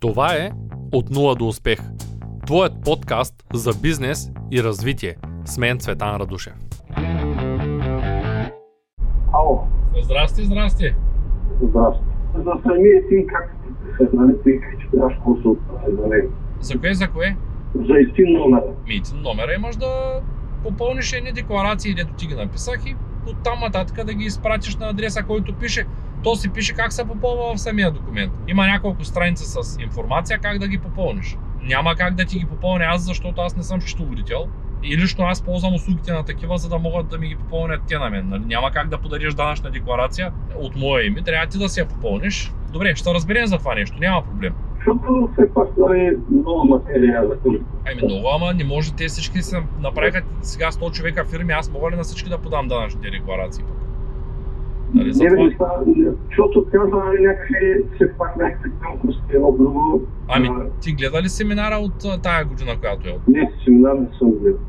Това е От нула до успех. Твоят подкаст за бизнес и развитие. С мен Цветан Радушев. Ало, Здрасти, здрасти. здрасти. За самия тим, как се нали, ти че трябваш консултация за него. За кое, за кое? За един номер. Митин номера имаш да попълниш едни декларации, дето ти ги написах и оттам нататък да ги изпратиш на адреса, който пише. То си пише как се попълва в самия документ. Има няколко страници с информация как да ги попълниш. Няма как да ти ги попълня аз, защото аз не съм счетоводител. И лично аз ползвам услугите на такива, за да могат да ми ги попълнят те на мен. Нали? Няма как да подадеш данъчна декларация от мое име, трябва ти да си я попълниш. Добре, ще разберем за това нещо, няма проблем. Защото все пак нали, много материя за които. Ами много, ама не може те всички се направиха сега 100 човека фирми, аз мога ли на всички да подам данъчните декларации пък? Нали, за Не бе, това, защото казва нали, някакви, все пак някакви едно друго. Ами, ти гледа ли семинара от тая година, която е? Не, семинар не съм гледал.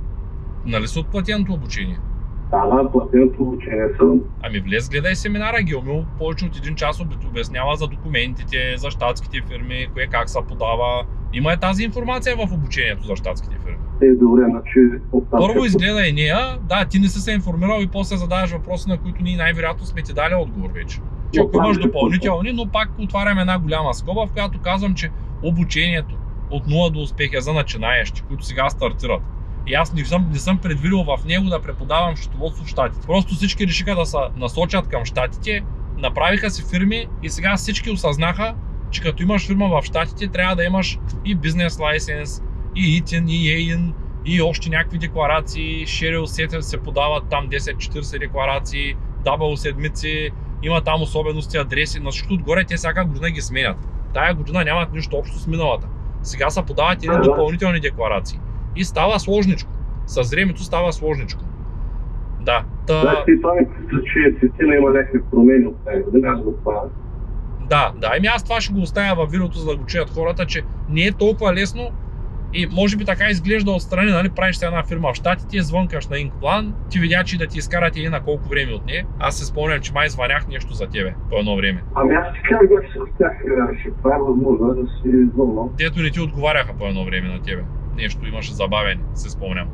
Нали си от платеното обучение? Да, да, платеното обучение съм. Ами влез, гледай семинара, Геомил повече от един час обяснява за документите, за щатските фирми, кое как се подава. Има е тази информация в обучението за щатските фирми. Е, добре, значи оттам. Първо изгледай нея, да, ти не си се информирал и после задаваш въпроси, на които ние най-вероятно сме ти дали отговор вече. Че ако имаш допълнителни, но пак отварям една голяма скоба, в която казвам, че обучението от 0 до успех е за начинаещи, които сега стартират. И аз не съм, не съм предвидил в него да преподавам счетоводство в Штатите. Просто всички решиха да се насочат към Штатите, направиха си фирми и сега всички осъзнаха, че като имаш фирма в Штатите, трябва да имаш и бизнес лайсенс, и ИТИН, и ЕИН, и още някакви декларации. Шерил се, се подават там 10-40 декларации, дабл седмици, има там особености, адреси, на всичко отгоре те всяка година ги сменят. Тая година нямат нищо общо с миналата. Сега се подават едни допълнителни декларации. И става сложничко. С времето става сложничко. Да. Та, Значи, ми мисля, че има някакви промени от тази година, това. Да, да, ами аз това ще го оставя във видеото, за да го чуят хората, че не е толкова лесно и може би така изглежда отстрани, нали, правиш се една фирма в Штатите, звънкаш на Инкплан, ти видя, че да ти изкарат и на колко време от нея. Аз се спомням, че май звънях нещо за тебе по едно време. Ами аз казах, че с тях ще това е възможно да си извънно. Дето не ти отговаряха по едно време на тебе. Нещо имаше забавени, се спомням.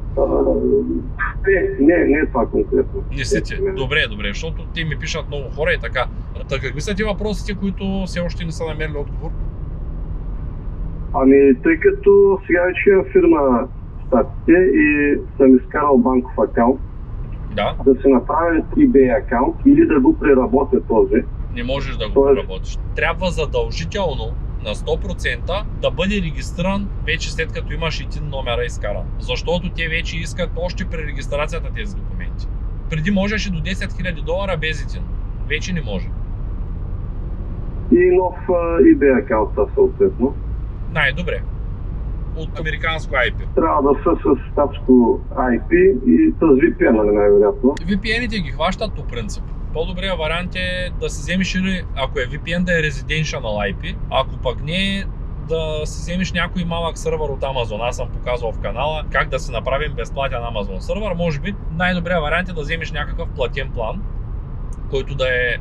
Не, не, не е това конкретно. Не си ти. Добре, добре, защото ти ми пишат много хора и така. Та какви са ти въпросите, които все още не са намерили отговор? Ами, тъй като сега вече имам фирма в Штатите и съм изкарал банков акаунт, Да, да се направя eBay акаунт или да го преработя този. не можеш да го Тоест- проработиш. Трябва задължително на 100% да бъде регистриран вече след като имаш един номера изкаран. Защото те вече искат още при регистрацията тези документи. Преди можеше до 10 000 долара без един. Вече не може. И нов eBay акаунт съответно. Най-добре. От американско IP. Трябва да са с щатско IP и с VPN, нали най-вероятно. VPN-ите ги хващат по принцип. По-добрият вариант е да си вземеш или, ако е VPN, да е Residential IP, ако пък не да си вземеш някой малък сървър от Amazon. Аз съм показвал в канала как да си направим безплатен Amazon сървър. Може би най-добрият вариант е да вземеш някакъв платен план, който да е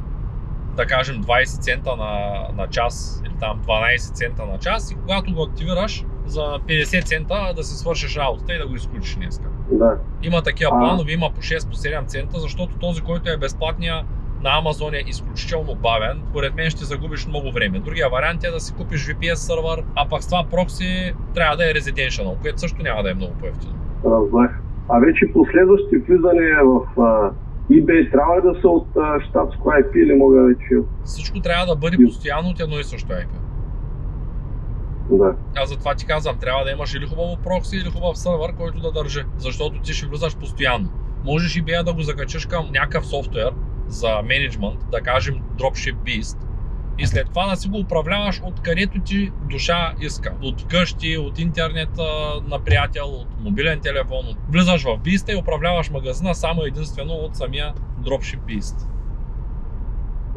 да кажем 20 цента на, на час там 12 цента на час и когато го активираш за 50 цента да си свършиш работата и да го изключиш днеска. Да. Има такива А. планове, има по 6 по 7 цента, защото този, който е безплатния на Amazon е изключително бавен. Поред мен ще загубиш много време. Другия вариант е да си купиш VPS сървър, а пък с това прокси трябва да е residential, което също няма да е много по-ефтино. Разбрах. А вече последващи влизания в а, eBay трябва ли да са от а, щатско IP или мога вече? Всичко трябва да бъде постоянно от едно и също IP. Да. Аз затова ти казвам, трябва да имаш или хубаво прокси, или хубав сървър, който да държи, защото ти ще влизаш постоянно. Можеш и бея да го закачиш към някакъв софтуер за менеджмент, да кажем Dropship Beast, и след това да си го управляваш откъдето ти душа иска. От къщи, от интернет на приятел, от мобилен телефон. От... Влизаш в Beast и управляваш магазина само единствено от самия Dropship Beast.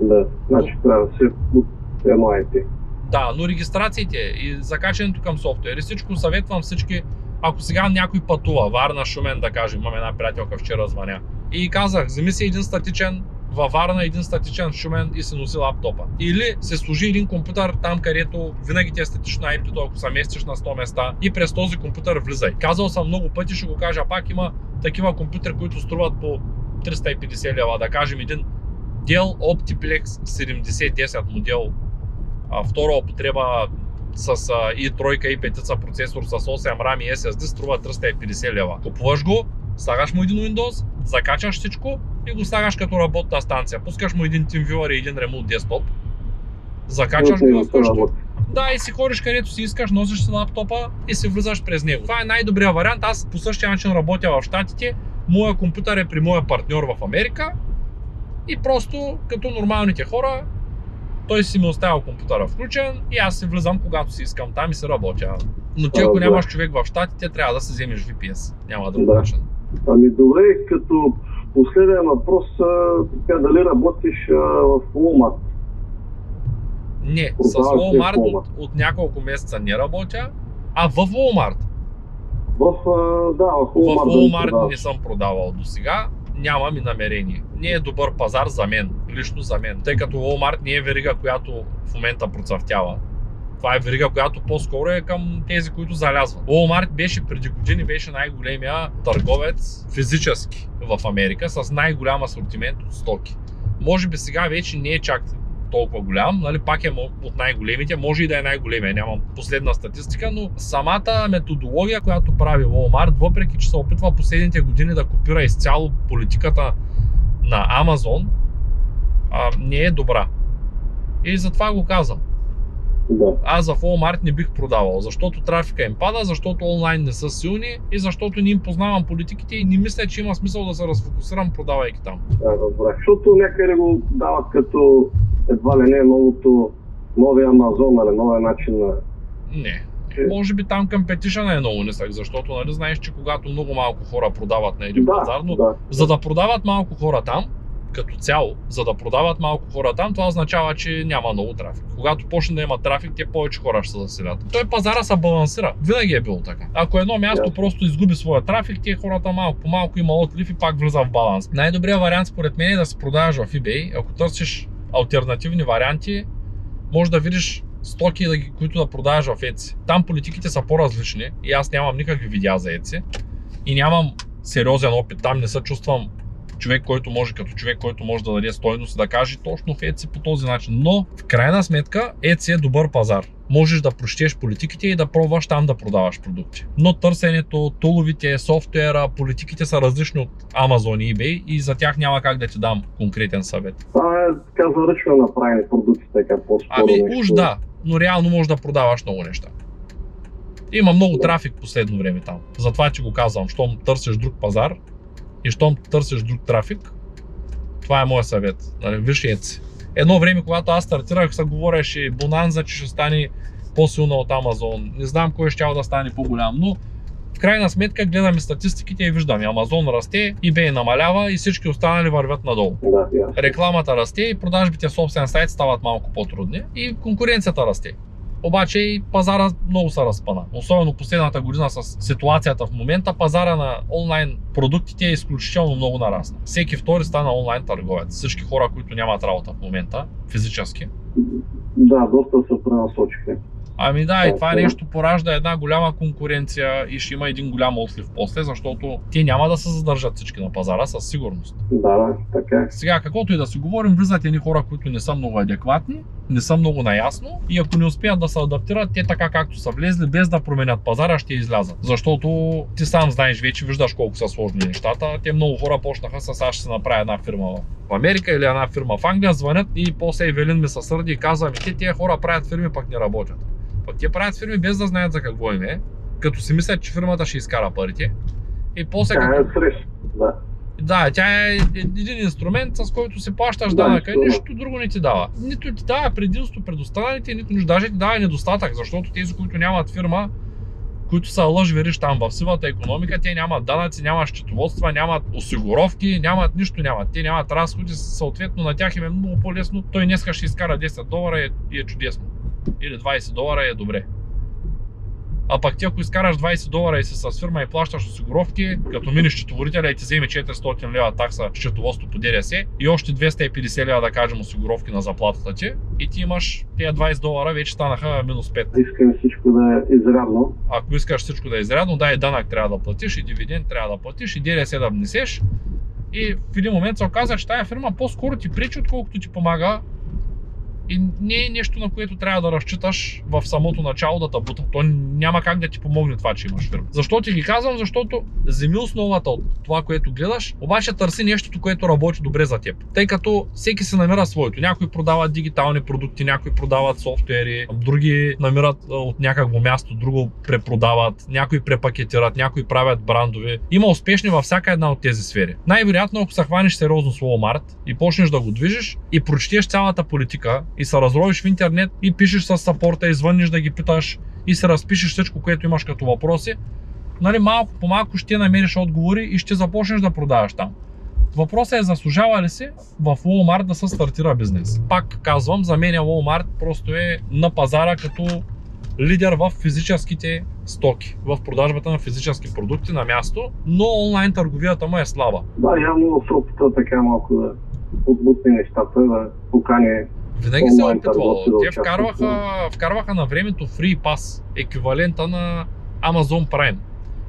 Да. Значи трябва да се от IP. Да, но регистрациите и закачането към софтуер и всичко съветвам всички, ако сега някой пътува, Варна, Шумен да кажем, имам една приятелка вчера звъня. И казах, вземи си един статичен във Варна един статичен шумен и се носи лаптопа. Или се служи един компютър там, където винаги ти е статично IP, ако се местиш на 100 места и през този компютър влизай. Казал съм много пъти, ще го кажа пак, има такива компютри, които струват по 350 лева, да кажем един Dell Optiplex 7010 модел, а, втора употреба с и тройка и петица процесор с 8 RAM и SSD струва 350 лева. Купуваш го, слагаш му един Windows, закачаш всичко и го слагаш като работна станция. Пускаш му един TeamViewer и един Remote Desktop, закачаш го в къщи. Да, и си ходиш където си искаш, носиш си лаптопа и си влизаш през него. Това е най-добрият вариант. Аз по същия начин работя в Штатите. Моя компютър е при моя партньор в Америка. И просто, като нормалните хора, той си ми оставя компютъра включен и аз си влизам когато си искам там и се работя. Но ти ако нямаш човек в Штатите, трябва да си вземеш VPS. Няма друг Да. начин. Ами добре, като последен въпрос, така, дали работиш в Walmart? Не, с Продаваш ли в Walmart от, Walmart? от няколко месеца не работя, а в Walmart. В, да, в В Walmart. дали Walmart не съм продавал до сега. Нямам и намерение. Не е добър пазар за мен, лично за мен. Тъй като Walmart не е верига, която в момента процъфтява. Това е верига, която по-скоро е към тези, които залязват. Walmart беше преди години беше най-големия търговец физически в Америка с най-голям асортимент от стоки. Може би сега вече не е чак толкова голям, нали, пак е от най-големите, може и да е най-големия, нямам последна статистика, но самата методология, която прави Walmart, въпреки че се опитва последните години да копира изцяло политиката на Amazon, а, не е добра. И затова го казвам. Да. Аз в Walmart не бих продавал, защото трафика им пада, защото онлайн не са силни и защото не им познавам политиките и не мисля, че има смисъл да се разфокусирам продавайки там. Да, разбрах. Защото някъде го дават като едва ли не новото, новия Амазон, нали, новия начин на... Не. Може би там към петишана е много нисък, защото нали знаеш, че когато много малко хора продават на един Да, пазар, но да. за да продават малко хора там, като цяло, за да продават малко хора там, това означава, че няма много трафик. Когато почне да има трафик, те повече хора ще се заселят. Той пазара се балансира. Винаги е било така. Ако едно място Ясно. просто изгуби своя трафик, те хората малко по малко има отлив и пак влиза в баланс. Най-добрият вариант според мен е да се продаваш в eBay. Ако търсиш альтернативни варианти, може да видиш стоки, които да продаваш в Etsy. Там политиките са по-различни и аз нямам никакви видеа за Etsy и нямам сериозен опит. Там не се чувствам човек, който може, като човек, който може да даде стойност да каже точно в Etsy по този начин. Но в крайна сметка Etsy е добър пазар. Можеш да прочетеш политиките и да пробваш там да продаваш продукти. Но търсенето, туловите, софтуера, политиките са различни от Amazon и eBay и за тях няма как да ти дам конкретен съвет. Това е така заръчно направени продукти, така по-скоро. Ами нещо. уж да, но реално можеш да продаваш много неща. Има много трафик последно време там. Затова ти го казвам. Щом търсиш друг пазар и щом търсиш друг трафик, това е моят съвет. Нали, виж Etsy. Едно време, когато аз стартирах, се говореше Bonanza, че ще стане по-силна от Amazon. Не знам кой ще да стане по-голям, но в крайна сметка гледаме статистиките и виждаме. Amazon расте, eBay намалява и всички останали вървят надолу рекламата расте и продажбите в собствен сайт стават малко по-трудни и конкуренцията расте. Обаче и пазара много се разпана. Особено последната година с ситуацията в момента, пазара на онлайн продуктите е изключително много нарасна. Всеки втори стана онлайн търговец. Всички хора, които нямат работа в момента, физически. Да, доста се пренасочихме. Ами да, и това нещо поражда една голяма конкуренция и ще има един голям отлив после, защото те няма да се задържат всички на пазара със сигурност. Да, да, така е. Сега, каквото и да си говорим, влизат едни хора, които не са много адекватни, не са много наясно и ако не успеят да се адаптират, те така както са влезли, без да променят пазара, ще излязат. Защото ти сам знаеш вече, виждаш колко са сложни нещата. Те много хора почнаха с аз ще се направя една фирма в Америка или една фирма в Англия, звънят и после Евелин ми се сърди и казва, ми те тия хора правят фирми, пък не работят. Пък те правят фирми без да знаят за какво им е, като си мислят, че фирмата ще изкара парите. И после Тя като срещ. Да. Да, тя е един инструмент, с който си плащаш Да, данъка. инструмент. Нищо друго не ти дава. Нито ти дава предимство пред останалите, нито нищо. Даже ти дава недостатък, защото тези, които нямат фирма, които са лъжвериш там в сивата економика, те нямат данъци, нямат счетоводства, нямат осигуровки, нямат нищо нямат. Те нямат разходи, съответно на тях им е много по-лесно. Той днеска ще изкара 10 долара и е, и е чудесно. Или 20 долара е добре. А пък ти ако изкараш 20 долара и си с фирма и плащаш осигуровки, като минеш счетоводителя и ти вземе 400 лева такса счетоводство по ДДС и още 250 лева да кажем осигуровки на заплатата ти и ти имаш тези 20 долара вече станаха минус 5. Искаме всичко да е изрядно. Ако искаш всичко да е изрядно, да и данък трябва да платиш, и дивиденд трябва да платиш, и ДДС да внесеш. И в един момент се оказа, че тази фирма по-скоро ти пречи, отколкото ти помага и не е нещо, на което трябва да разчиташ в самото начало да бута. То няма как да ти помогне това, че имаш фирма. Защо ти ги казвам? Защото вземи основата от това, което гледаш, обаче търси нещото, което работи добре за теб. Тъй като всеки се намира своето. Някои продават дигитални продукти, някои продават софтуери, други намират от някакво място, друго препродават, някои препакетират, някои правят брандове. Има успешни във всяка една от тези сфери. Най-вероятно, ако се хванеш сериозно с Walmart и почнеш да го движиш и прочетеш цялата политика, и се разровиш в интернет и пишеш с сапорта и звъниш да ги питаш и се разпишеш всичко, което имаш като въпроси, нали, малко по малко ще намериш отговори и ще започнеш да продаваш там. Въпросът е заслужава ли си в Walmart да се стартира бизнес. Пак казвам, за мен Walmart просто е на пазара като лидер в физическите стоки, в продажбата на физически продукти на място, но онлайн търговията му е слаба. Да, явно се опита така малко да отбутне нещата, да покани винаги се е опитвало. Те вкарваха, вкарваха на времето Free Pass, еквивалента на Amazon Prime.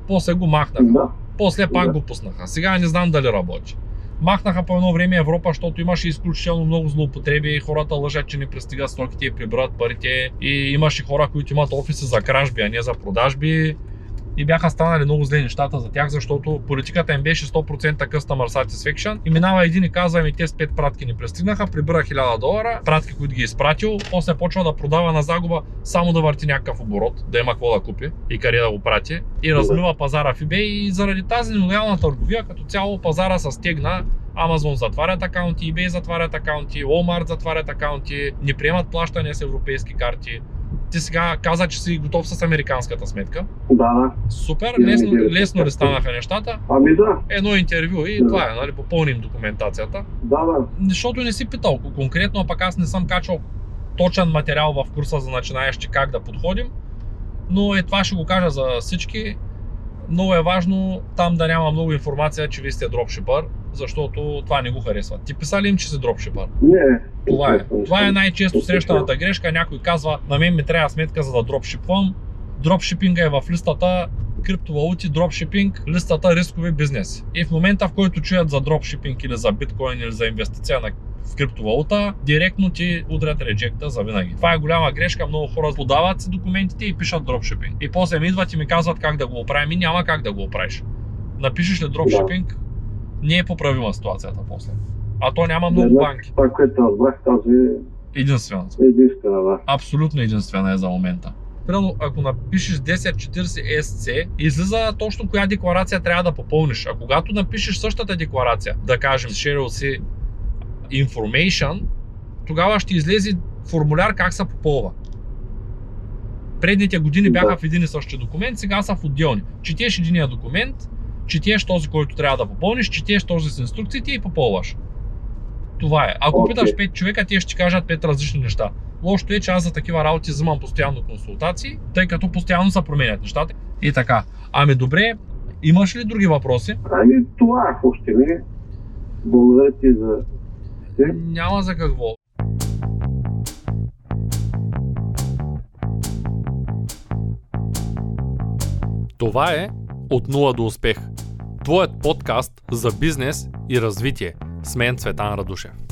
После го махнаха. Да. После пак да. го пуснаха. Сега не знам дали работи. Махнаха по едно време Европа, защото имаше изключително много злоупотреби. Хората лъжат, че не пристигат стоките и прибират парите. И имаше хора, които имат офиси за кражби, а не за продажби и бяха станали много зле нещата за тях, защото политиката им беше 100% Customer Satisfaction и минава един и казва, ми те с 5 пратки ни пристигнаха, прибира 1000 долара, пратки, които ги е изпратил, после почва да продава на загуба, само да върти някакъв оборот, да има какво да купи и къде да го прати и размива пазара в eBay и заради тази нелоялна търговия, като цяло пазара се стегна Amazon затварят акаунти, eBay затварят акаунти, Walmart затварят акаунти, не приемат плащания с европейски карти. Ти сега каза, че си готов с американската сметка. Да, да. Супер, лесно, лесно ли станаха нещата? Ами да. Едно интервю и да. това е, нали, попълним документацията. Да, да. Защото не си питал конкретно, а пък аз не съм качвал точен материал в курса за начинаещи как да подходим. Но е това ще го кажа за всички. Много е важно там да няма много информация, че вие сте дропшипър, защото това не го харесват. Ти писали им, че си дропшипър? Не. Това е. Това е най-често срещаната грешка. Някой казва, на мен ми трябва сметка за да дропшипвам. Дропшипинга е в листата криптовалути, дропшипинг, листата рискови бизнес. И в момента, в който чуят за дропшипинг или за биткоин или за инвестиция на в криптовалута, директно ти удрят реджекта за винаги. Това е голяма грешка, много хора подават си документите и пишат дропшипинг. И после ми идват и ми казват как да го оправим и няма как да го оправиш. Напишеш ли дропшипинг, не е поправима ситуацията после. А то няма много не, банки. Това, което разбрах, тази единствената. Единствена, да. Абсолютно единствена е за момента. Примерно, ако напишеш 1040 SC, излиза точно коя декларация трябва да попълниш. А когато напишеш същата декларация, да кажем Cheryl C Information, тогава ще излезе формуляр как се попълва. Предните години бяха в един и същи документ, сега са в отделни. Четеш единия документ, четеш този, който трябва да попълниш, четеш този с инструкциите и попълваш. Това е. Ако okay. питаш 5 човека, те ще ти кажат 5 различни неща. Лошото е, че аз за такива работи взимам постоянно консултации, тъй като постоянно се променят нещата. И така. Ами добре, имаш ли други въпроси? Ами това е още не. Благодаря ти за... Няма за какво. Това е От нула до успех. Твоят подкаст за бизнес и развитие. С мен Цветан Радушев.